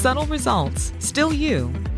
Subtle results, still you,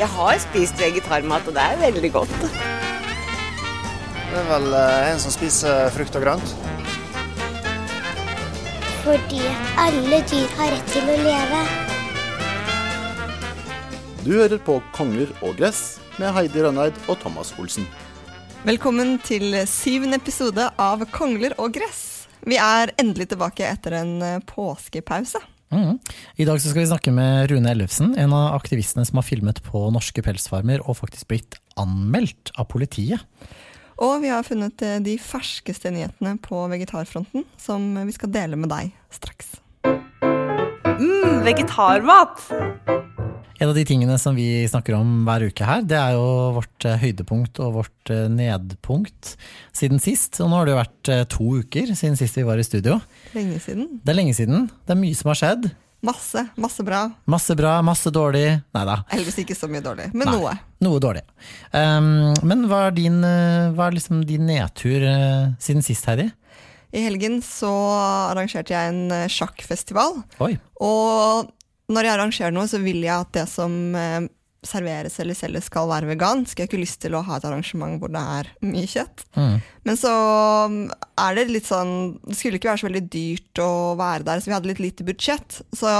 Jeg har spist vegetarmat, og det er veldig godt. Det er vel eh, en som spiser frukt og grønt. Fordi alle dyr har rett til å leve. Du hører på Konger og gress med Heidi Rønneid og Thomas Olsen. Velkommen til syvende episode av Kongler og gress. Vi er endelig tilbake etter en eh, påskepause. Mm. I dag skal vi snakke med Rune Ellefsen, en av aktivistene som har filmet på norske pelsfarmer og faktisk blitt anmeldt av politiet. Og vi har funnet eh, de ferskeste nyhetene på vegetarfronten, som vi skal dele med deg straks. Mm, vegetarmat! En av de tingene som vi snakker om hver uke her, det er jo vårt eh, høydepunkt og vårt eh, nedpunkt siden sist. Og nå har det jo vært to uker siden sist vi var i studio. Lenge siden. Det er lenge siden. Det er mye som har skjedd. Masse. Masse bra. Masse bra, masse dårlig. Nei da. Heldigvis ikke så mye dårlig, men Nei, noe. Noe dårlig. Um, men hva er, din, hva er liksom din nedtur uh, siden sist, Heidi? I helgen så arrangerte jeg en sjakkfestival. Oi. Og når jeg arrangerer noe, så vil jeg at det som eh, serveres eller selges skal være vegansk. Jeg har ikke lyst til å ha et arrangement hvor det er mye kjøtt. Mm. Men så er det litt sånn Det skulle ikke være så veldig dyrt å være der, så vi hadde litt lite budsjett. Så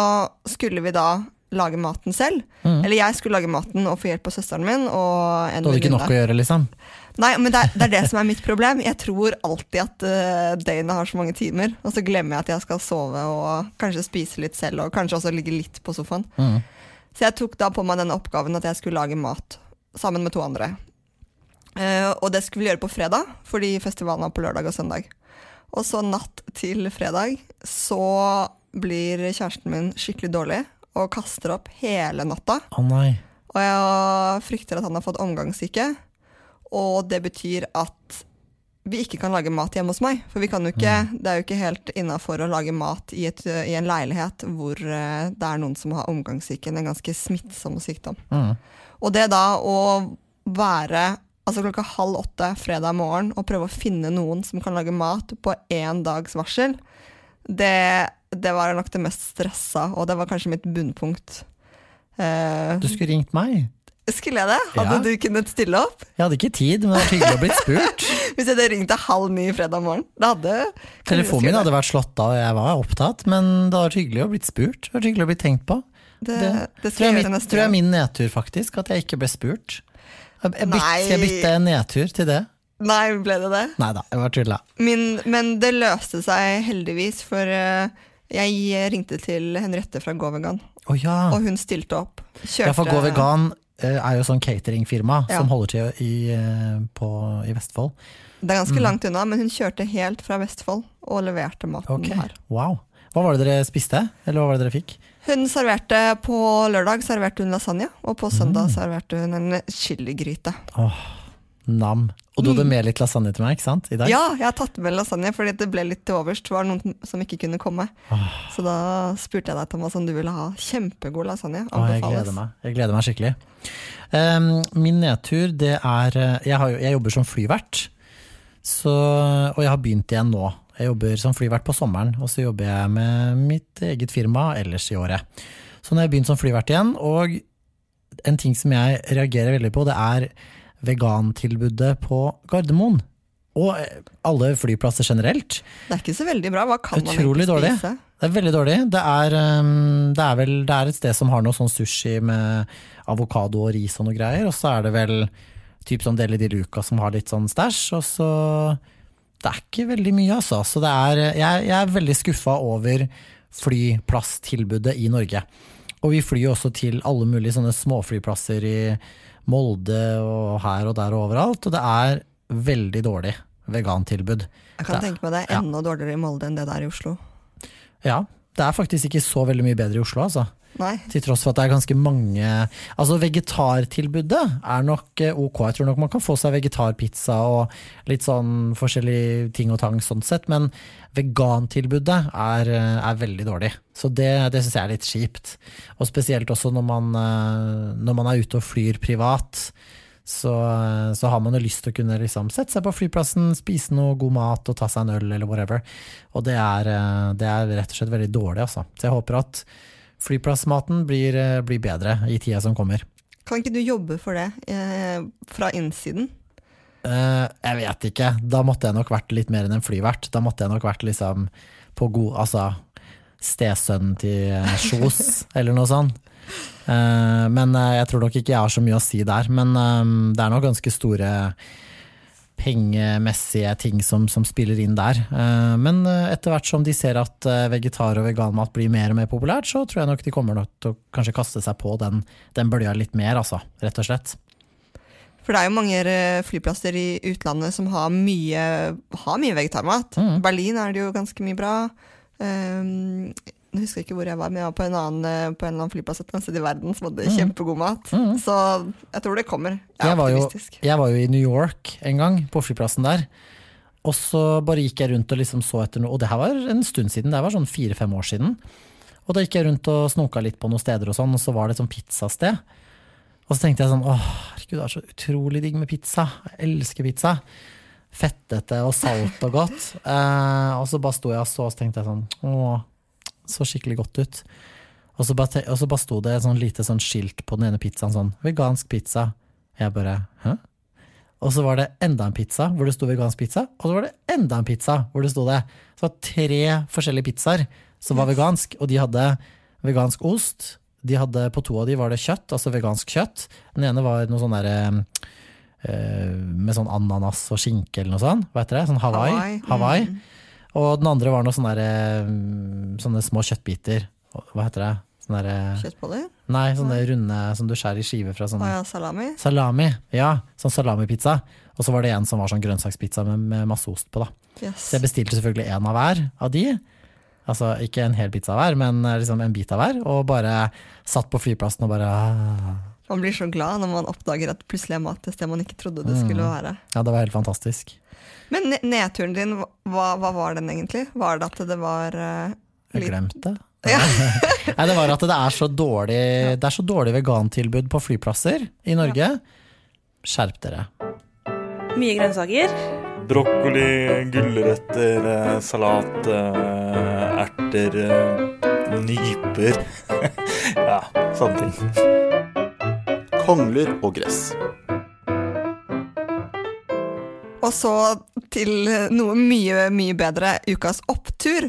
skulle vi da lage maten selv. Mm. Eller jeg skulle lage maten og få hjelp av søsteren min. Og en Du hadde ikke nok å gjøre, liksom? Nei, men det er, det er det som er mitt problem. Jeg tror alltid at uh, døgnet har så mange timer, og så glemmer jeg at jeg skal sove og kanskje spise litt selv, og kanskje også ligge litt på sofaen. Mm. Så jeg tok da på meg denne oppgaven at jeg skulle lage mat sammen med to andre. Uh, og det skulle vi gjøre på fredag, fordi festivalen var på lørdag og søndag. Og så natt til fredag så blir kjæresten min skikkelig dårlig og kaster opp hele natta. Å nei. Og jeg frykter at han har fått omgangssyke. Og det betyr at vi ikke kan lage mat hjemme hos meg. For vi kan jo ikke, det er jo ikke helt innafor å lage mat i, et, i en leilighet hvor eh, det er noen som har omgangssyken, en ganske smittsom sykdom. Mm. Og det da å være altså klokka halv åtte fredag morgen og prøve å finne noen som kan lage mat på én dags varsel, det, det var nok det mest stressa, og det var kanskje mitt bunnpunkt. Uh, Du skulle ringt meg. Skulle jeg det? Hadde Ja. du kunnet stille opp? Jeg hadde ikke tid, men det var hyggelig å bli spurt. Hvis jeg hadde ringt deg halv ni fredag morgen? Det hadde Telefonen min hadde vært slått av, og jeg var opptatt, men det vært hyggelig å blitt spurt. Det var hyggelig å bli tenkt på. Det, det, tror jeg, jeg mitt, tror jeg er min nedtur, faktisk, at jeg ikke ble spurt. Jeg, jeg byt, Nei. skal jeg bytte en nedtur til det? Nei, ble det det? Nei da, jeg bare tulla. Men det løste seg heldigvis, for eh, jeg ringte til Henriette fra GoVegan, oh, ja. og hun stilte opp. Kjørte Ja, for Gå Vegan er jo sånn cateringfirma Ja. som holder til i, eh, på, i Vestfold. Det er ganske Mm. langt unna, men hun kjørte helt fra Vestfold og leverte maten okay. her. Wow. Hva var det dere spiste, eller hva var det dere fikk? Hun serverte På lørdag serverte hun lasagne, og på Mm. søndag serverte hun en chiligryte. Åh, Nam. Og du hadde med litt lasagne til meg, ikke sant? I dag? Ja, jeg har tatt med lasagne fordi det ble litt til overs. Det var noen som ikke kunne komme. Så da spurte jeg deg, Thomas, om du ville ha kjempegod lasagne. Åh, jeg gleder meg. Jeg gleder meg skikkelig. Um, min nedtur, det er Jeg, har, jeg jobber som flyvert. Så, og jeg har begynt igjen nå. Jeg jobber som flyvert på sommeren, og så jobber jeg med mitt eget firma ellers i året. Så nå har jeg begynt som flyvert igjen, og en ting som jeg reagerer veldig på, det er vegantilbudet på Gardermoen. Og alle flyplasser generelt. Det er ikke så veldig bra. Hva kan Utrolig man egentlig spise? Det er veldig dårlig. Det er, um, det er vel det er et sted som har noe sånn sushi med avokado og ris og noe greier, og så er det vel typ sånn Deli de Luca som har litt sånn stæsj, og så Det er ikke veldig mye, altså. Så det er Jeg, jeg er veldig skuffa over flyplasstilbudet i Norge. Og vi flyr jo også til alle mulige sånne småflyplasser i Molde og her og der og overalt, og det er veldig dårlig vegantilbud. Jeg kan Det- tenke meg det er enda dårligere i Molde enn det det er i Oslo. Ja, det er faktisk ikke så veldig mye bedre i Oslo, altså. Nei. Til tross for at det er ganske mange Altså, vegetartilbudet er nok eh, ok. Jeg tror nok man kan få seg vegetarpizza og litt sånn forskjellige ting og tang sånn sett, men vegantilbudet er, eh, er veldig dårlig. Så det, det syns jeg er litt kjipt. Og spesielt også når man, eh, når man er ute og flyr privat. Så, så har man jo lyst til å kunne liksom sette seg på flyplassen, spise noe god mat og ta seg en øl eller whatever. Og det er, eh, det er rett og slett veldig dårlig, altså. Så jeg håper at flyplassmaten blir, eh, blir bedre i tida som kommer. Kan ikke du jobbe for det eh, fra innsiden? Eh, jeg vet ikke. Da måtte jeg nok vært litt mer enn en flyvert. Da måtte jeg nok vært liksom på god Altså stesønnen til eh, Kjos, eller noe sånt. Eh, men eh, jeg tror nok ikke jeg har så mye å si der. Men eh, det er nok ganske store pengemessige ting som, som spiller inn der. Eh, men etter hvert som de ser at vegetar- og veganmat blir mer og mer populært, så tror jeg nok de kommer nok til å kanskje kaste seg på den, den bølja litt mer, altså. Rett og slett. For det er jo mange flyplasser i utlandet som har mye, har mye vegetarmat. Mm. Berlin er det jo ganske mye bra. Um, jeg husker ikke hvor jeg var, men jeg var på en, annen, eh, på en eller annen flyplass et sted i verden som hadde Mm. kjempegod mat. Så jeg tror det kommer. Jeg er Jeg var, jo, optimistisk. jeg var jo i New York en gang, på flyplassen der. Og så bare gikk jeg rundt og liksom så etter noe, og det her var en stund siden, det var sånn fire-fem år siden. Og da gikk jeg rundt og snoka litt på noen steder og sånn, og så var det et sånn pizzasted. Og så tenkte jeg sånn, åh, herregud, det er så utrolig digg med pizza. Jeg elsker pizza. Fettete og salt og godt. Eh, og så bare sto jeg og så, og så tenkte jeg sånn, åh, så skikkelig godt ut. Og så bare, og så bare sto det et sånn lite sånn skilt på den ene pizzaen, sånn, vegansk pizza. Jeg bare, hæ? Og så var det enda en pizza hvor det sto vegansk pizza, og så var det enda en pizza hvor det sto det. Så det var tre forskjellige pizzaer som var vegansk, og de hadde vegansk ost. De hadde, på to av de var det kjøtt, altså vegansk kjøtt. Den ene var noe sånn derre eh, med sånn ananas og skinke eller noe sånt. Heter det? Sånn Hawaii. Hawaii, Hawaii. mm. Og den andre var noe sånne, der, mm, sånne små kjøttbiter. Hva heter det? Sånne der, Kjøttboller? Nei, sånne runde som du skjærer i skiver fra sånn ja, salami? Salami, ja. Sånn salamipizza. Og så var det en som var sånn grønnsakspizza med, med masse ost på. da. Yes. Så jeg bestilte selvfølgelig en av hver av de. Altså ikke en hel pizza hver, men eh, liksom en bit av hver. Og bare satt på flyplassen og bare ah. Man blir så glad når man oppdager at plutselig er mat et sted man ikke trodde det Mm. skulle være. Ja, det var helt fantastisk. Men nedturen din, hva, hva var den egentlig? Var det at det var eh, Jeg glemte glemte. Ja. Nei, det var at det er så dårlig, det er så dårlig vegantilbud på flyplasser i Norge. Skjerp dere. Mye grønnsaker. Brokkoli, gulrøtter, eh, salat, eh, erter, nyper. ja, sånne ting. Kongler og gress. Og så til noe mye, mye bedre, ukas opptur.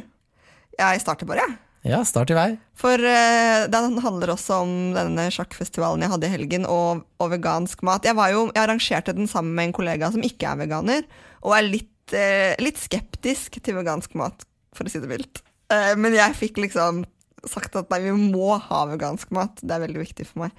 Jeg starter bare, jeg. Ja, start i vei. For uh, den handler også om denne sjakkfestivalen jeg hadde i helgen, og, og vegansk mat. Jeg, var jo, jeg arrangerte den sammen med en kollega som ikke er veganer, og er litt, uh, litt skeptisk til vegansk mat, for å si det vilt. Uh, men jeg fikk liksom sagt at nei, vi må ha vegansk mat. Det er veldig viktig for meg.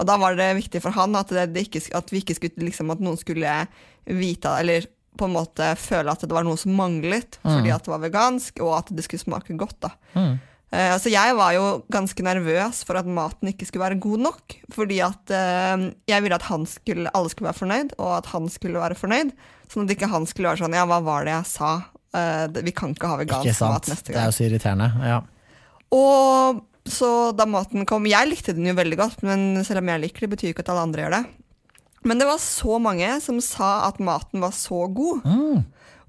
Og da var det viktig for han at, det, det ikke, at vi ikke skulle liksom, at noen skulle vite eller på en måte føle at det var noe som manglet fordi Mm. at det var vegansk, og at det skulle smake godt. da. Mm. Uh, altså jeg var jo ganske nervøs for at maten ikke skulle være god nok. Fordi at uh, jeg ville at han skulle, alle skulle være fornøyd, og at han skulle være fornøyd. Sånn at ikke han skulle være sånn Ja, hva var det jeg sa? Uh, vi kan ikke ha vegansk mat neste gang. Det er jo så irriterende. Ja. Og så da maten kom Jeg likte den jo veldig godt, men selv om jeg liker det, betyr ikke at alle andre gjør det. Men det var så mange som sa at maten var så god.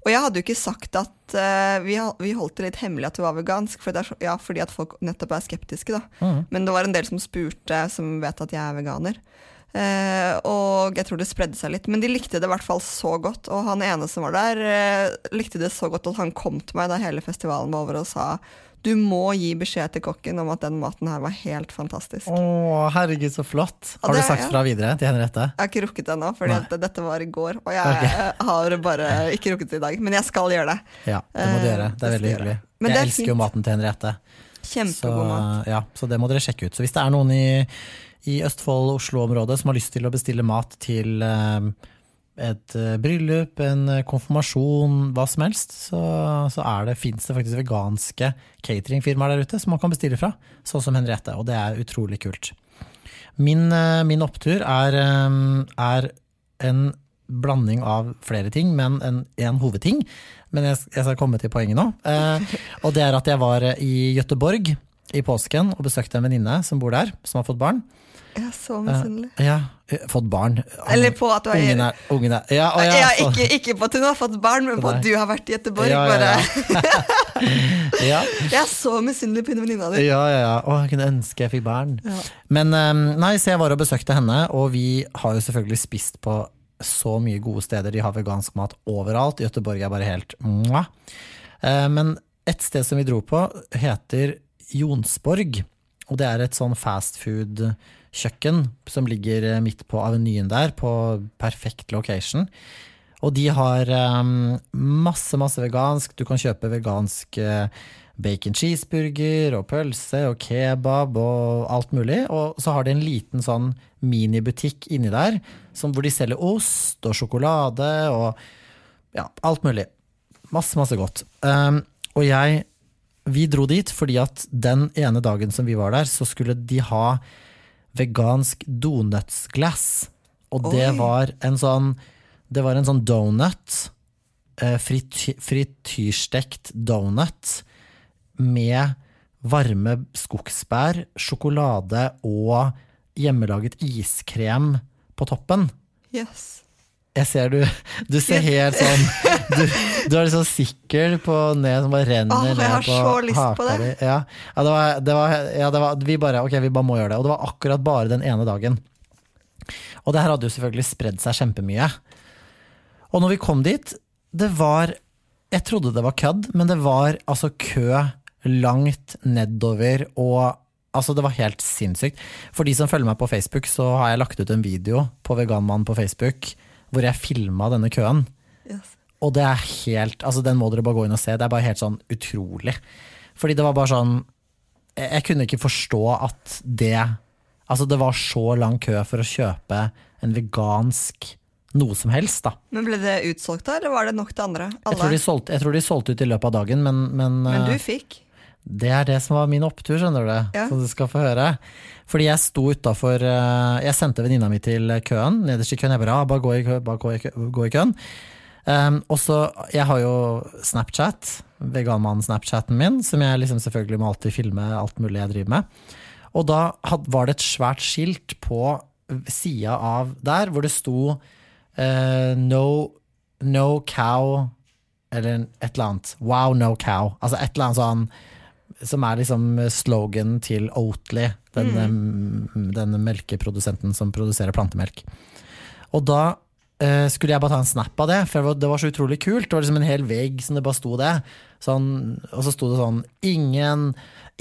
Og jeg hadde jo ikke sagt at uh, vi, vi holdt det litt hemmelig at det var vegansk, for det er ja, fordi at folk nettopp er skeptiske. da. Mm. Men det var en del som spurte, som vet at jeg er veganer. Eh, og jeg tror det spredde seg litt. Men de likte det i hvert fall så godt. Og han ene som var der, eh, likte det så godt at han kom til meg da hele festivalen var over og sa du må gi beskjed til kokken om at den maten her var helt fantastisk. Å, herregud, så flott. Har Har du sagt fra videre til Henriette? Jeg har ikke rukket det ennå, for dette var i går. Og jeg okay. har bare ikke rukket det i dag. Men jeg skal gjøre det. Ja, det må du Eh, gjøre. Det er veldig hyggelig. Jeg det er elsker jo maten til Henriette. Kjempegod mat. Ja, så det må dere sjekke ut. Så hvis det er noen i, i Østfold-Oslo-området som har lyst til å bestille mat til eh, et eh, bryllup, en eh, konfirmasjon, hva som helst, så, så det, fins det faktisk veganske cateringfirmaer der ute som man kan bestille fra, sånn som Henriette, og det er utrolig kult. Min, min opptur er, er en blanding av flere ting, men en, en hovedting. Men jeg, jeg skal komme til poenget nå. Eh, og det er at jeg var i Gøteborg i påsken og besøkte en venninne som bor der, som har fått barn. Jeg er så Eh, misunnelig. ja, eh, fått barn. Eller på at du er- Ungen er, ungen er ja, å, ja, er ikke, ikke på at hun har fått barn, men på at du har vært i Gøteborg. Ja, ja, ja. Jeg er så misunnelig på venninna di. Ja, ja, ja. Å, jeg kunne ønske jeg fikk barn. Ja. Men eh, nei, så jeg var og besøkte henne, og vi har jo selvfølgelig spist på så mye gode steder. De har vegansk mat overalt. Gøteborg er bare helt mwah. Eh, Men et sted som vi dro på, heter Jonsborg. Og det er et sånn fastfood-kjøkken som ligger eh, midt på avenyen der, på perfekt location. Og de har um, masse, masse vegansk. Du kan kjøpe vegansk eh, bacon cheeseburger og pølse og kebab og alt mulig. Og så har de en liten sånn minibutikk inni der som, hvor de selger ost og sjokolade og ja, alt mulig. Masse, masse godt. Um, og jeg Vi dro dit fordi at den ene dagen som vi var der, så skulle de ha vegansk donutsglass. Og det Oi. var en sånn Det var en sånn donut, eh, frity, frityrstekt donut, med varme skogsbær, sjokolade og hjemmelaget iskrem på toppen. Yes. Jeg ser du Du ser helt sånn Du, du er liksom sikker på ned som bare renner Åh, jeg ned på så lyst på haka det. di. Ja, ja, det var, det var, ja det var, vi bare Ok, vi bare må gjøre det. Og det var akkurat bare den ene dagen. Og det her hadde jo selvfølgelig spredd seg kjempemye. Og når vi kom dit, det var Jeg trodde det var kødd, men det var altså kø langt nedover og Altså, det var helt sinnssykt. For de som følger meg på Facebook, så har jeg lagt ut en video på Veganmann på Facebook hvor jeg filma denne køen. Yes. Og det er helt Altså, den må dere bare gå inn og se. Det er bare helt sånn utrolig. Fordi det var bare sånn Jeg, jeg kunne ikke forstå at det Altså, det var så lang kø for å kjøpe en vegansk noe som helst, da. Men ble det utsolgt da, eller var det nok til andre? Jeg tror, solgte, jeg tror de solgte ut i løpet av dagen, men, men, Men du eh, fikk? Det er det som var min opptur, skjønner du. Ja. Som du skal få høre. Fordi jeg sto utafor Jeg sendte venninna mi til køen, nederst i køen. Jeg bare, ah, bare gå i, kø, bare gå i, kø, gå i køen. Um, og så, Jeg har jo Snapchat, veganmann-Snapchaten min, som jeg liksom selvfølgelig må alltid filme alt mulig jeg driver med. Og da had, var det et svært skilt på sida av der hvor det sto uh, no, no cow Eller et eller annet. Wow, no cow. Altså et eller annet sånn som er liksom slogan til Oatly, den, mm. denne, melkeprodusenten som produserer plantemelk. Og da eh, skulle jeg bare ta en snap av det, for det var, det var så utrolig kult. Det var liksom en hel vegg som det bare sto det. Sånn, og så sto det sånn Ingen,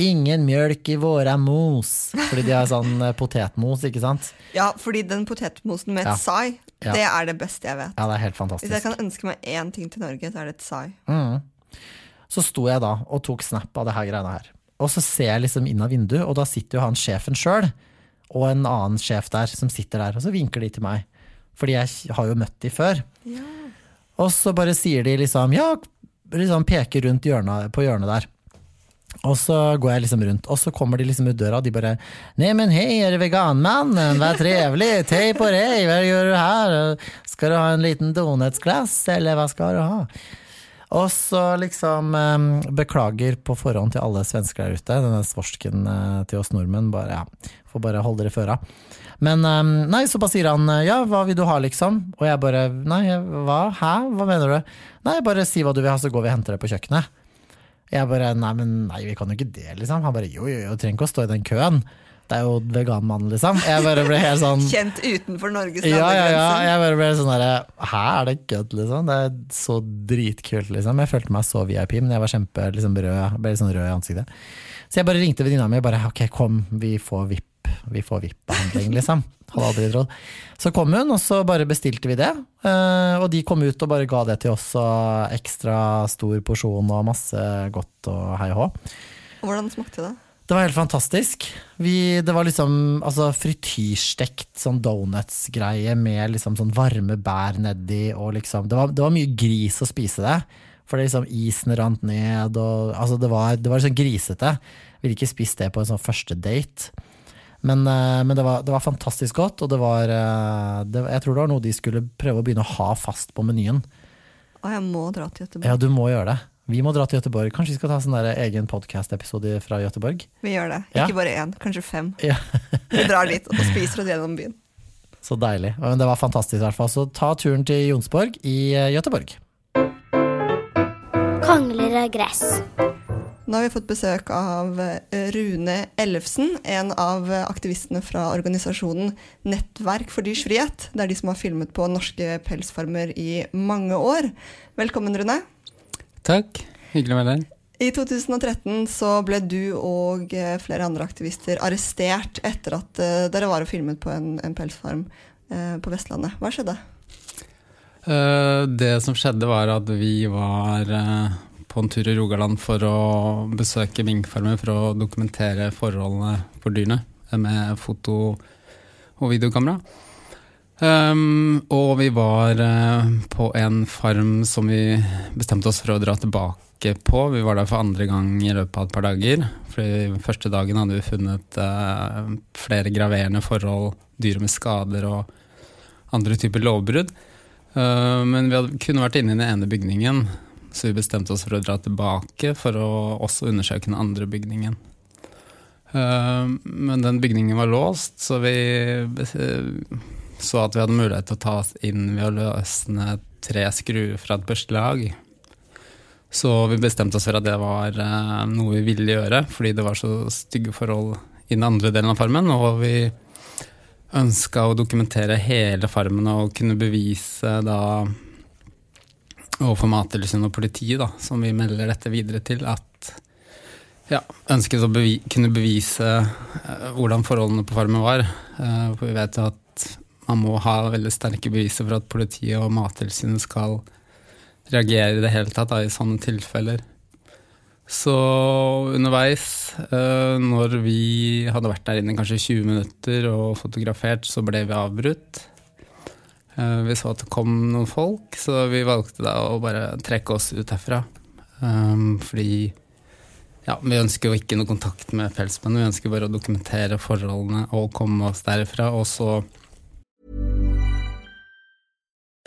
ingen mjølk i våre mos. Fordi de har sånn eh, potetmos, ikke sant? Ja, fordi den potetmosen med et Ja. sai, Ja. det er det beste jeg vet. Ja, det er helt fantastisk. Hvis jeg kan ønske meg én ting til Norge, så er det et sai. Mm. Så sto jeg da og tok snap av det her greiene her. Og så ser jeg liksom inn av vinduet, og da sitter jo han sjefen sjøl, og en annen sjef der som sitter der, og så vinker de til meg. Fordi jeg har jo møtt de før. Og så bare sier de liksom ja, liksom peker rundt hjørnet, på hjørnet der. Og så går jeg liksom rundt, og så kommer de liksom ut døra, og de bare Nei, men hei, er det veganmannen? Vær trevlig, tei på deg, hva gjør du her? Skal du ha en liten donutsglass, eller hva skal du ha? Og så liksom eh, beklager på forhånd til alle svensker der ute, denne svorsken eh, til oss nordmenn, bare ja, får bare holde dere føra. Men eh, nei, så bare sier han ja, hva vil du ha, liksom? Og jeg bare nei, hva, hæ, hva mener du? Nei, bare si hva du vil ha, så går vi og henter det på kjøkkenet. Jeg bare nei, men nei, vi kan jo ikke det, liksom. Han bare jo, jo, jo, trenger ikke å stå i den køen. Det er jo veganmannen, liksom. Jeg bare ble helt sånn Kjent utenfor Norges ja, ja, ja. Jeg bare ble sånn derre Hæ, er det kødd, liksom? Det er så dritkult, liksom. Jeg følte meg så VIP, men jeg var kjempe liksom, rød. Ble sånn rød i ansiktet. Så jeg bare ringte venninna mi og bare ok, kom, vi får VIP. Vi får VIP-behandling, liksom. Hadde aldri trodd. Så kom hun, og så bare bestilte vi det. Eh, og de kom ut og bare ga det til oss, og ekstra stor porsjon og masse godt og hei og hå. Hvordan smakte det? Det var helt fantastisk. Vi, det var liksom altså, frityrstekt sånn donuts-greie med liksom sånn varme bær nedi, og liksom det var, det var mye gris å spise det. For det liksom isen rant ned, og altså, det var, det var liksom grisete. Ville ikke spist det på en sånn første date. Men, eh, men det, var, det var fantastisk godt, og det var eh, det, Jeg tror det var noe de skulle prøve å begynne å ha fast på menyen. Å, jeg må dra til Göteborg. Ja, du må gjøre det. Vi må dra til Gøteborg. Kanskje vi skal ta sånn der egen podcast-episode fra Gøteborg? Vi gjør det. Ja. Ikke bare én, kanskje fem. Ja. Vi drar dit og spiser oss gjennom byen. Så deilig. Men det var fantastisk i hvert fall. Så ta turen til Jonsborg i Gøteborg. Kongler av gress. Nå har vi fått besøk av eh, Rune Ellefsen, en av eh, aktivistene fra organisasjonen Nettverk for dyrs frihet. Det er de som har filmet på norske pelsfarmer i mange år. Velkommen, Rune. Takk. Hyggelig å være her. I 2013 så ble du og eh, flere andre aktivister arrestert etter at eh, dere var og filmet på en, en pelsfarm eh, på Vestlandet. Hva skjedde? Eh, det som skjedde, var at vi var på en tur i Rogaland for å besøke minkfarmer for å dokumentere forholdene for dyrene med foto- og videokamera. Um, og vi var uh, på en farm som vi bestemte oss for å dra tilbake på. Vi var der for andre gang i løpet av et par dager. Fordi første dagen hadde vi funnet uh, flere graverende forhold, dyr med skader og andre typer lovbrudd. Uh, men vi hadde, kunne vært inne i den ene bygningen, så vi bestemte oss for å dra tilbake for å også undersøke den andre bygningen. Eh, men den bygningen var låst, så vi eh, så at vi hadde mulighet til å ta oss inn ved å løsne tre skruer fra et børstelag. Så vi bestemte oss for at det var eh, noe vi ville gjøre, fordi det var så stygge forhold i den andre delen av farmen. Og vi ønska å dokumentere hele farmen og kunne bevise da overfor Mattilsynet og politiet, da, som vi melder dette videre til, at ja, ønsket å bevi kunne bevise eh, hvordan forholdene på farmen var. Eh, for vi vet jo at man må ha veldig sterke beviser for at politiet og Mattilsynet skal reagere i det hele tatt da, i sånne tilfeller. Så underveis, eh, når vi hadde vært der inne kanskje 20 minutter og fotografert, så ble vi avbrutt. Eh, vi så at det kom noen folk, så vi valgte da å bare trekke oss ut herfra. Um, fordi ja, vi ønsker jo ikke noe kontakt med pelsmenn, vi ønsker bare å dokumentere forholdene og komme oss derfra. Og så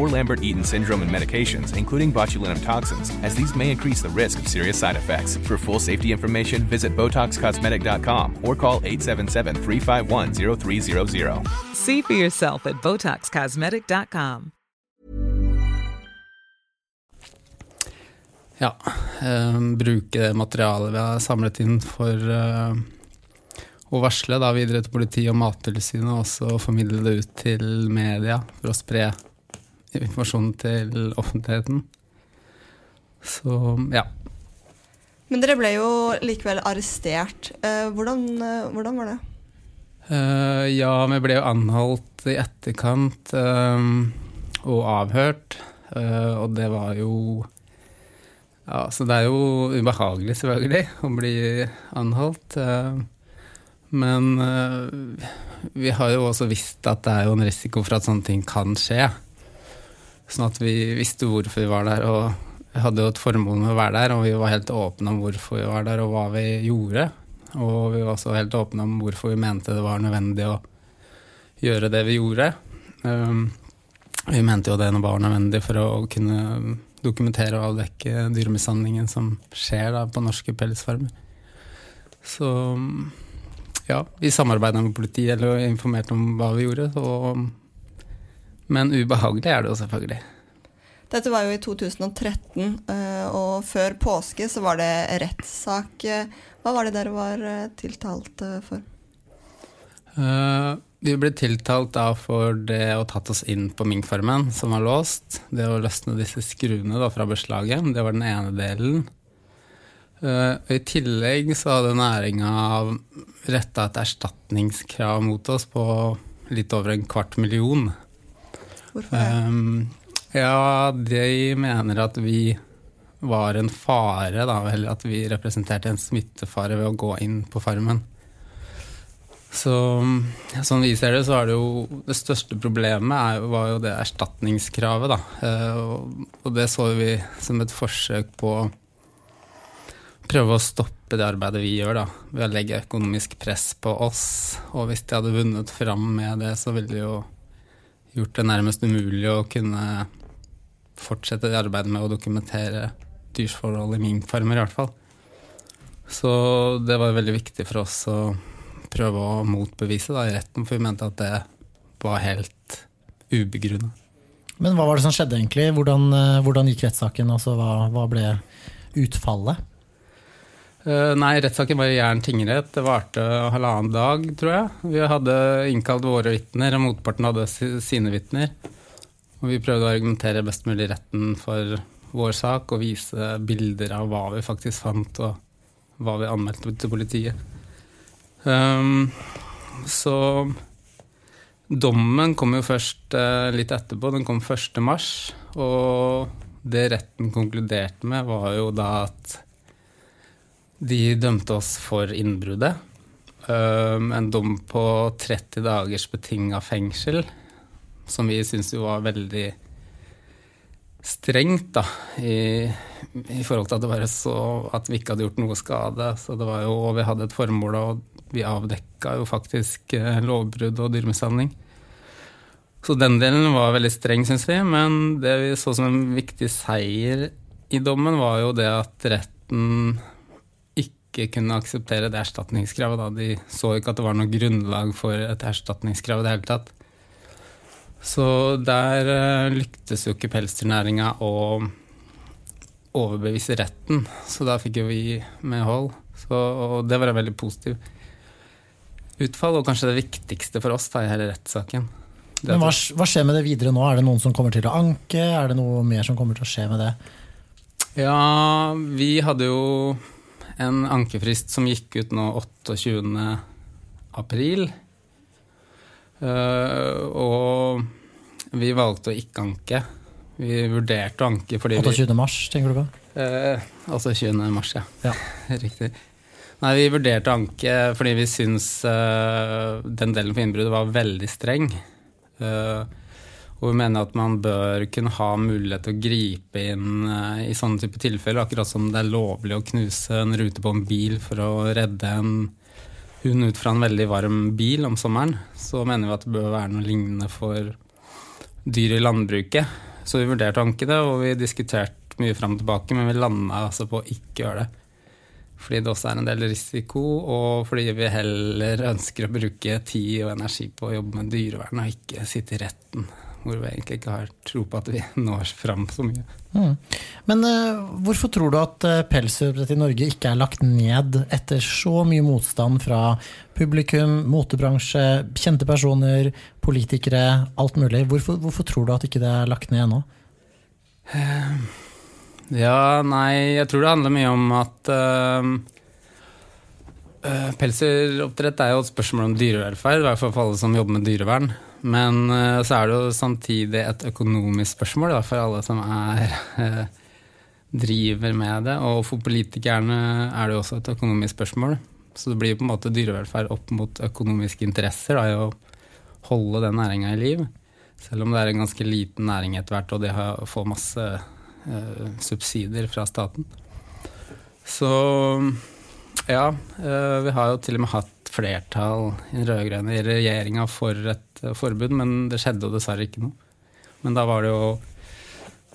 or Lambert-Eaton syndrome and medications, including botulinum toxins, as these may increase the risk of serious side effects. For full safety information, visit BotoxCosmetic.com or call 877-351-0300. See for yourself at BotoxCosmetic.com. Ja, eh, bruke materialet vi har samlet inn for eh, å varsle da videre til politiet og Mattilsynet, og også formidle det ut til media for å spre informasjon til offentligheten. Så ja. Men dere ble jo likevel arrestert. Eh, hvordan, eh, hvordan var det? Uh, ja, vi ble jo anholdt i etterkant um, og avhørt, Uh, og det var jo Ja, så det er jo ubehagelig, selvfølgelig, å bli anholdt. Uh, men vi har jo også visst at det er jo en risiko for at sånne ting kan skje. Sånn at vi visste hvorfor vi var der, og hadde jo et formål med å være der. Og vi var helt åpne om hvorfor vi var der, og hva vi gjorde. Og vi var også helt åpne om hvorfor vi mente det var nødvendig å gjøre det vi gjorde. Um, vi mente jo det var nødvendig for å kunne dokumentere og avdekke dyremishandlingen som skjer da på norske pelsfarmer. Så ja, vi samarbeida med politiet eller informerte om hva vi gjorde. Og, men ubehagelig er det jo selvfølgelig. Dette var jo i 2013, eh, og før påske så var det rettssak. Hva var det dere var eh, tiltalt eh, for? Vi ble tiltalt da for det å tatt oss inn på minkfarmen, som var låst. Det å løsne disse skruene da fra beslaget. Det var den ene delen. I tillegg så hadde næringa retta et erstatningskrav mot oss på litt over en kvart million. Hvorfor det? Um, ja, de mener at vi var en fare, da, eller at vi representerte en smittefare ved å gå inn på farmen. Så sånn vi ser det, så er det jo det største problemet er, var jo det erstatningskravet, da. Eh, og, og det så vi som et forsøk på å prøve å stoppe det arbeidet vi gjør, da, ved å legge økonomisk press på oss. Og hvis de hadde vunnet fram med det, så ville de jo gjort det nærmest umulig å kunne fortsette det arbeidet med å dokumentere dyrsforhold i minkfarmer, i hvert fall. Så det var veldig viktig for oss å prøve å motbevise da, i retten, for vi mente at det var helt ubegrunna. Men hva var det som skjedde egentlig? Hvordan, eh, hvordan gikk rettssaken? Altså, hva, hva ble utfallet? Uh, nei, rettssaken var i Jæren tingrett. Det varte halvannen dag, tror jeg. Vi hadde innkalt våre vitner, og motparten hadde sine vitner. Og vi prøvde å argumentere best mulig retten for vår sak og vise bilder av hva vi faktisk fant, og hva vi anmeldte til politiet. Um, så dommen kom jo først uh, litt etterpå. Den kom 1. mars. Og det retten konkluderte med, var jo da at de dømte oss for innbruddet. Um, en dom på 30 dagers betinga fengsel, som vi syntes jo var veldig strengt, da, i, i, forhold til at det var så at vi ikke hadde gjort noe skade. Så det var jo, og vi hadde et formål, og vi avdekka jo faktisk eh, lovbrudd og dyremishandling. Så den delen var veldig streng, syns vi. Men det vi så som en viktig seier i dommen, var jo det at retten ikke kunne akseptere det erstatningskravet. Da. De så ikke at det var noe grunnlag for et erstatningskrav i det hele tatt. Så der uh, lyktes jo ikke pelsdyrnæringa å overbevise retten, så da fikk jo vi medhold. Så, og det var en veldig positiv utfall, og kanskje det viktigste for oss da, i hele rettssaken. Men hva, hva, skjer med det videre nå? Er det noen som kommer til å anke? Er det noe mer som kommer til å skje med det? Ja, vi hadde jo en ankefrist som gikk ut nå 28. april. Uh, og vi valgte å ikke anke. Vi vurderte å anke fordi 28. mars, tenker du på? Eh, altså 20. mars, ja. Ja. Riktig. Nei, vi vurderte å anke fordi vi syns eh, den delen for innbruddet var veldig streng. Eh, og vi mener at man bør kunne ha mulighet til å gripe inn eh, i sånne type tilfeller, akkurat som det er lovlig å knuse en rute på en bil for å redde en hund ut fra en veldig varm bil om sommeren. Så mener vi at det bør være noe lignende for dyr i landbruket. Så vi vurderte å anke det, og vi diskuterte mye fram og tilbake, men vi landa altså på å ikke gjøre det. Fordi det også er en del risiko, og fordi vi heller ønsker å bruke tid og energi på å jobbe med dyrevern og ikke sitte i retten, hvor vi egentlig ikke har tro på at vi når fram så mye. Mm. Men uh, hvorfor tror du at uh, pelsdyroppdrett i Norge ikke er lagt ned etter så mye motstand fra publikum, motebransje, kjente personer, politikere, alt mulig? Hvorfor, hvorfor tror du at ikke det er lagt ned ennå? Ja, nei, jeg tror det handler mye om at uh, uh, Pelsdyroppdrett er jo et spørsmål om dyrevelferd, i hvert fall for alle som jobber med dyrevern. Men uh, så er det jo samtidig et økonomisk spørsmål, da, for alle som er driver med det. Og for politikerne er det jo også et økonomisk spørsmål. Så det blir på en måte dyrevelferd opp mot økonomiske interesser da, i å holde den næringa i liv. Selv om det er en ganske liten næring etter hvert, og de har, får masse eh, subsidier fra staten. Så ja, eh, vi har jo til og med hatt flertall i den rød-grønne regjeringa for et eh, forbud, men det skjedde jo dessverre ikke noe. Men da var det jo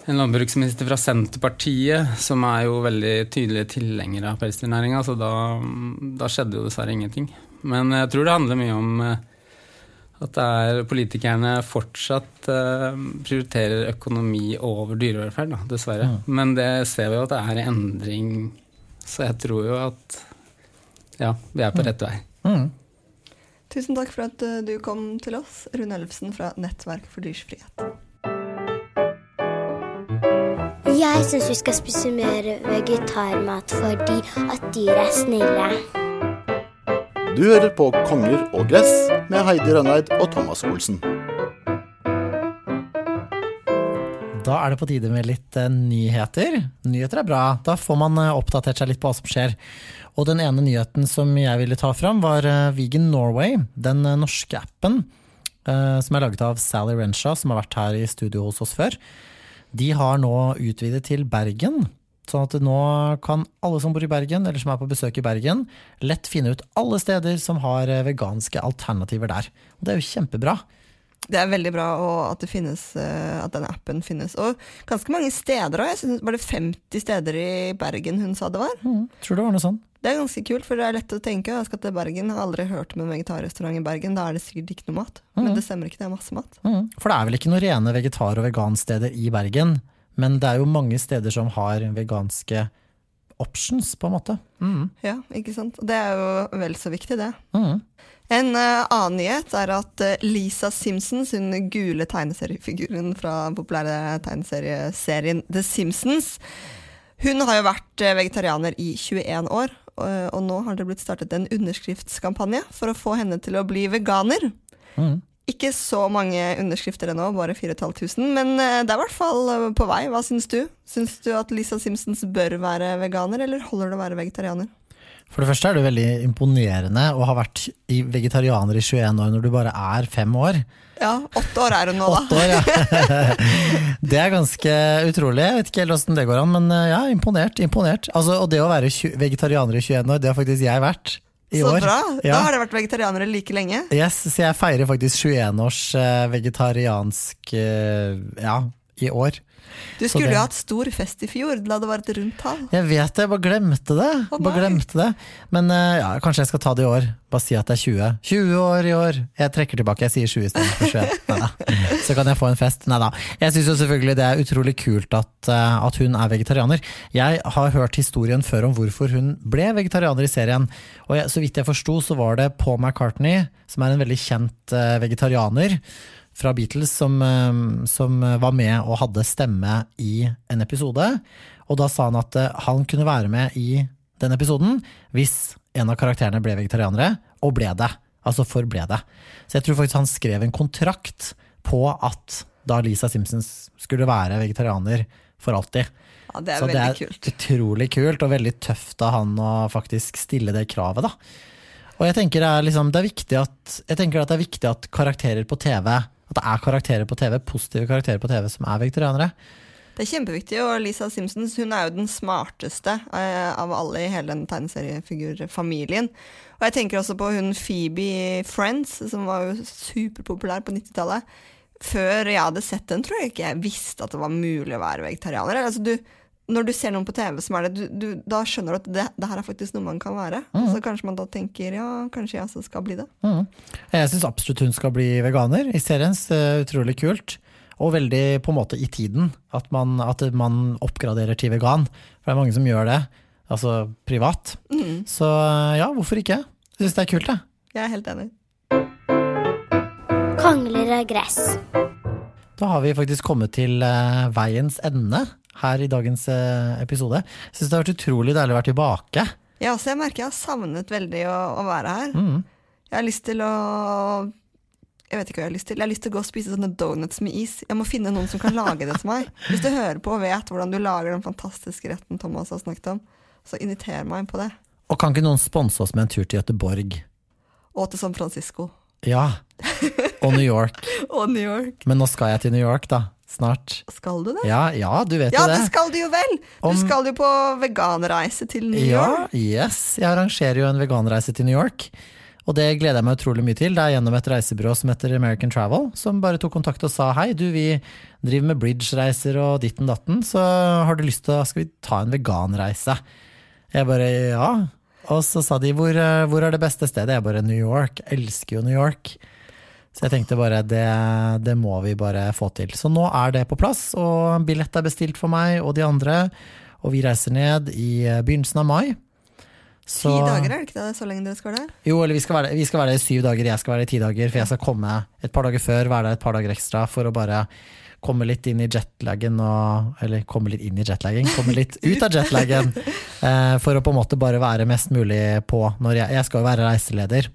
en landbruksminister fra Senterpartiet som er jo veldig tydelige tilhengere av pelsdyrnæringa, så da, da, skjedde jo dessverre ingenting. Men jeg tror det handler mye om eh, at det er politikerne fortsatt uh, prioriterer økonomi over dyrevelferd, da, dessverre. Mm. Men det ser vi jo at det er en endring, så jeg tror jo at ja, vi er på rett vei. Mm. Tusen takk for at du kom til oss, Rune Ellefsen fra Nettverk for dyrs frihet. Jeg syns vi skal spise mer vegetarmat fordi at dyr er snille. Du hører på Konger og gress med Heidi Rønneid og Thomas Olsen. Da er det på tide med litt eh, nyheter. Nyheter er bra. Da får man eh, oppdatert seg litt på hva som skjer. Og den ene nyheten som jeg ville ta fram, var eh, Vegan Norway. Den norske appen som er laget av Sally Renshaw, som har vært her i studio hos oss før. De har nå utvidet til Bergen. Sånn at nå kan alle som bor i Bergen, eller som er på besøk i Bergen, lett finne ut alle steder som har veganske alternativer der. Og det er jo kjempebra. Det er veldig bra at, det finnes, eh, at denne appen finnes. Og ganske mange steder òg. Var det 50 steder i Bergen hun sa det var? Mm, tror det var noe sånn. Det er ganske kult, for det er lett å tenke. Jeg skal til Bergen, har aldri hørt om en vegetarrestaurant i Bergen. Da er det sikkert ikke noe mat. Mm. Men det stemmer ikke, det er masse mat. Mm. For det er vel ikke noen rene vegetar- og vegansteder i Bergen? Men det er jo mange steder som har veganske options, på en måte. Mm. Ja, ikke sant. Det er jo vel så viktig, det. Mm. En uh, annen nyhet er at uh, Lisa Simpsons, hun gule tegneseriefiguren fra den populære tegneserieserien The Simpsons, hun har jo vært uh, vegetarianer i 21 år. Og nå har det blitt startet en underskriftskampanje for å få henne til å bli veganer. Mm. Ikke så mange underskrifter ennå, bare 4500, men det er i hvert fall på vei. Hva syns du? Syns du at Lisa Simpsons bør være veganer, eller holder det å være vegetarianer? For det første er det veldig imponerende å ha vært vegetarianer i 21 år når du bare er fem år. Ja, åtte år er hun nå, da. År, ja. det er ganske utrolig. Jeg vet ikke helt åssen det går an, men ja, imponert. imponert. Altså, og det å være vegetarianer i 21 år, det har faktisk jeg vært. I så år. bra! Ja. Da har dere vært vegetarianere like lenge. Yes, Så jeg feirer faktisk 21 års vegetariansk ja, i år. Du skulle jo hatt stor fest i fjor, la det være et rundt tall. Jeg vet det, jeg bare glemte det. Oh, bare glemte det. Men ja, kanskje jeg skal ta det i år. Bare si at det er 20. 20 år i år! Jeg trekker tilbake, jeg sier 20 istedenfor 21. Neida. Så kan jeg få en fest. Nei da. Jeg syns jo selvfølgelig det er utrolig kult at, at, hun er vegetarianer. Jeg har hørt historien før om hvorfor hun ble vegetarianer i serien. Og jeg, så vidt jeg forsto, så var det Paul McCartney, som er en veldig kjent uh, vegetarianer fra Beatles som, som, var med og hadde stemme i en episode. Og da sa han at han kunne være med i den episoden hvis en av karakterene ble vegetarianere, og ble det. Altså forble det. Så jeg tror faktisk han skrev en kontrakt på at da Lisa Simpson skulle være vegetarianer for alltid. Ja, det er Så det er kult. utrolig kult, og veldig tøft av han å faktisk stille det kravet, da. Og jeg tenker det er, liksom, det er at, jeg tenker at det er viktig at karakterer på TV, at det er karakterer på TV, positive karakterer på TV som er vegetarianere. Det er kjempeviktig, og Lisa Simpsons hun er jo den smarteste eh, av alle i hele den tegneseriefigurfamilien. Og jeg tenker også på hun Phoebe Friends, som var jo superpopulær på 90-tallet. Før jeg hadde sett den, tror jeg ikke jeg visste at det var mulig å være vegetarianer. Altså, du, når du ser noen på TV som er det, du, du, da skjønner du at det, det her er faktisk noe man kan være. Mm. Så kanskje man da tenker ja, kanskje jeg også skal bli det. Mm. Jeg syns absolutt hun skal bli veganer i serien. er Utrolig kult. Og veldig på en måte i tiden, at man, at man oppgraderer til vegan. For det er mange som gjør det, altså privat. Mm. Så ja, hvorfor ikke? Jeg syns det er kult, jeg. Jeg er helt enig. Kongler av gress. Da har vi faktisk kommet til uh, veiens ende her i dagens eh, episode. Jeg syns det har vært utrolig deilig å være tilbake. Ja, så jeg merker jeg har savnet veldig å, å være her. Mm. Jeg har lyst til å Jeg vet ikke hva jeg har lyst til. Jeg har lyst til å gå og spise sånne donuts med is. Jeg må finne noen som kan lage det til meg. Hvis du hører på og vet hvordan du lager den fantastiske retten Thomas har snakket om, så inviter meg på det. Og kan ikke noen sponse oss med en tur til Göteborg? Og til San Francisco. Ja. Og New York. Og New York. Men nå skal jeg til New York, da. Snart. Skal du det? Ja, ja du vet Ja, jo det. det skal du jo vel! Du Om- skal jo på veganreise til New Ja, York. yes. Jeg arrangerer jo en veganreise til New York. Og det gleder jeg meg utrolig mye til. Det er gjennom et reisebyrå som heter American Travel, som bare tok kontakt og sa hei, du vi driver med bridge-reiser og ditten datten, så har du lyst til å Skal vi ta en veganreise? Jeg bare ja. Og så sa de hvor, eh, hvor er det beste stedet? Jeg bare New York. Elsker jo New York. Så jeg tenkte bare det, det må vi bare få til. Så nå er det på plass, og billett er bestilt for meg og de andre. Og vi reiser ned i eh, begynnelsen av mai. Ti dager, er det ikke det? Så lenge dere skal være der? Jo, eller vi skal, være, vi skal være der i syv dager, jeg skal være der i ti dager. For jeg skal komme et par dager før, være der et par dager ekstra for å bare komme litt inn i jetlagen og Eller komme litt inn i jetlagen, komme litt ut av jetlagen. eh, for å på en måte bare være mest mulig på når jeg Jeg skal jo være reiseleder.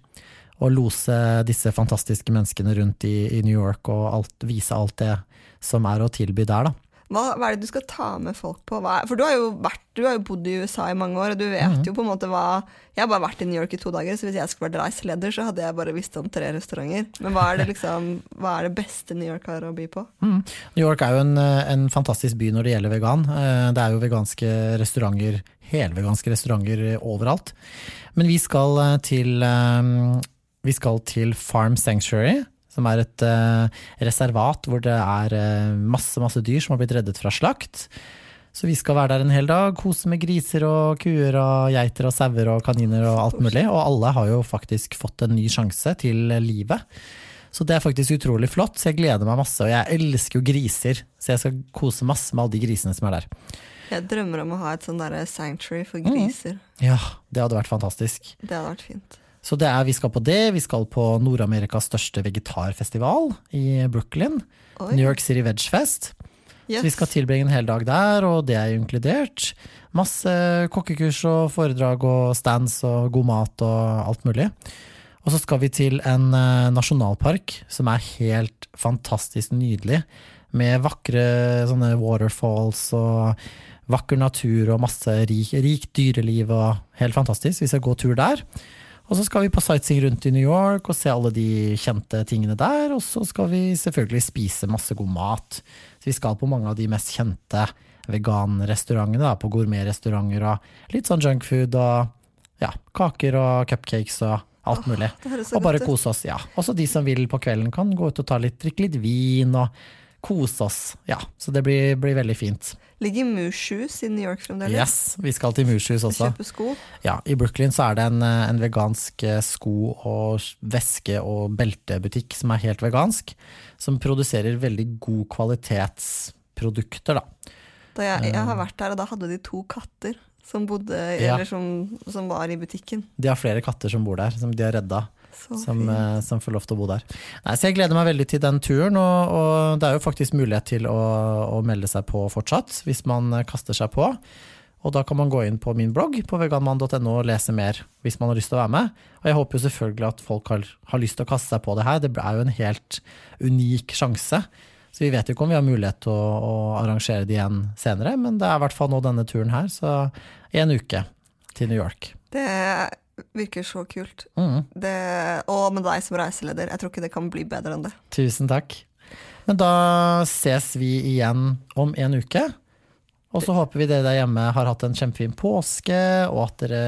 Og lose disse fantastiske menneskene rundt i, i New York og alt, vise alt det som er å tilby der, da. Hva, hva er det du skal ta med folk på? Er, for du har, vært, du har jo bodd i USA i mange år, og du vet Mhm. jo på en måte hva Jeg har bare vært i New York i to dager, så hvis jeg skulle vært reiseleder, så hadde jeg bare visst om tre restauranter. Men hva er det liksom Hva er det beste New York har å by på? Mm. New York er jo en, eh, en fantastisk by når det gjelder vegan. Eh, Det er jo veganske restauranter, helveganske restauranter overalt. Men vi skal eh, til, vi skal til Farm Sanctuary, som er et uh, reservat hvor det er uh, masse, masse dyr som har blitt reddet fra slakt. Så vi skal være der en hel dag, kose med griser og kuer og geiter og sauer og kaniner og alt mulig. Og alle har jo faktisk fått en ny sjanse til livet. Så det er faktisk utrolig flott, så jeg gleder meg masse. Og jeg elsker jo griser, så jeg skal kose masse med alle de grisene som er der. Jeg drømmer om å ha et sånn sanctuary for Mm. griser. Ja, det hadde vært fantastisk. Det hadde vært fint. Så det er, vi skal på det. Vi skal på Nord-Amerikas største vegetarfestival i Brooklyn. Oi. New York City Vegfest. Yes. Så vi skal tilbringe en hel dag der, og det er jo inkludert. Masse kokkekurs og foredrag og stands og god mat og alt mulig. Og så skal vi til en eh, nasjonalpark som er helt fantastisk nydelig. Med vakre sånne waterfalls og vakker natur og masse rik, rikt dyreliv og helt fantastisk. Vi skal gå tur der. Og så skal vi på sightseeing rundt i New York og se alle de kjente tingene der. Og så skal vi selvfølgelig spise masse god mat. Så vi skal på mange av de mest kjente veganrestaurantene, på gourmetrestauranter og litt sånn junkfood og ja, kaker og cupcakes og alt mulig. Åh, og bare kose oss, ja. Også de som vil på kvelden kan gå ut og ta litt, drikke litt vin og kose oss. Ja, så det blir, blir veldig fint. Ligger Mooshus i New York fremdeles? Yes, vi skal til Mooshus også. Kjøpe sko? Ja, i Brooklyn så er det en, en vegansk eh, sko- og veske- og beltebutikk som er helt vegansk, som produserer veldig god kvalitetsprodukter, da. Da jeg, jeg har Eh. vært der, og da hadde de to katter som, bodde, Ja. eller som, som var i butikken. De har flere katter som bor der, som de har redda. Som, eh, som får lov til å bo der. Nei, så jeg gleder meg veldig til den turen, og, og det er jo faktisk mulighet til å, å melde seg på fortsatt, hvis man eh, kaster seg på. Og da kan man gå inn på min blogg på veganmann.no og lese mer hvis man har lyst til å være med. Og jeg håper jo selvfølgelig at folk har, har lyst til å kaste seg på det her. Det er jo en helt unik sjanse. Så vi vet jo ikke om vi har mulighet til å, å arrangere det igjen senere, men det er i hvert fall nå denne turen her, så en uke til New York. Det virker så kult. Mm. Det, og med deg som reiseleder, jeg tror ikke det kan bli bedre enn det. Tusen takk. Men da ses vi igjen om en uke. Og så håper vi dere der hjemme har hatt en kjempefin påske, og at dere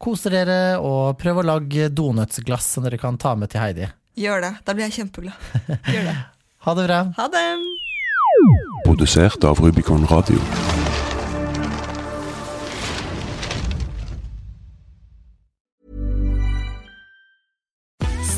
koser dere og prøver å lage donutsglass som dere kan ta med til Heidi. Gjør det. Da blir jeg kjempeglad. Gjør det. Ha det bra. Ha det! Produsert av Rubicon Radio.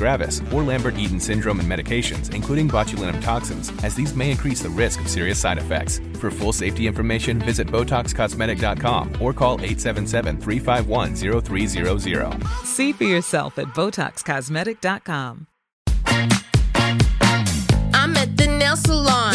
gravis, or Lambert-Eaton syndrome and medications, including botulinum toxins, as these may increase the risk of serious side effects. For full safety information, visit BotoxCosmetic.com or call 877-351-0300. See for yourself at BotoxCosmetic.com. I'm at the nail salon.